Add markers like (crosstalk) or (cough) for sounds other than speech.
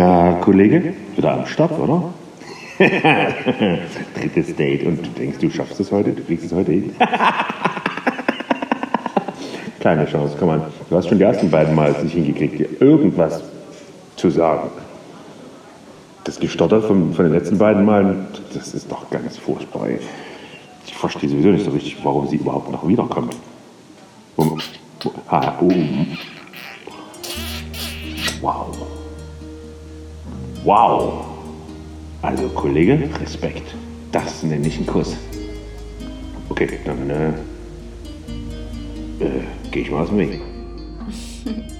Na, Kollege, wieder am Start, oder? (laughs) Drittes Date und du denkst, du schaffst es heute, du kriegst es heute hin. (laughs) Kleine Chance, komm mal. Du hast schon die ersten beiden Mal nicht hingekriegt, dir irgendwas zu sagen. Das Gestotter von, von den letzten beiden Malen, das ist doch ganz furchtbar. Ey. Ich verstehe sowieso nicht so richtig, warum sie überhaupt noch wiederkommt. Um. Wow. Wow. Also, Kollege, Respekt. Das nenne ich einen Kuss. Okay, dann äh, äh, gehe ich mal aus dem Weg. (laughs)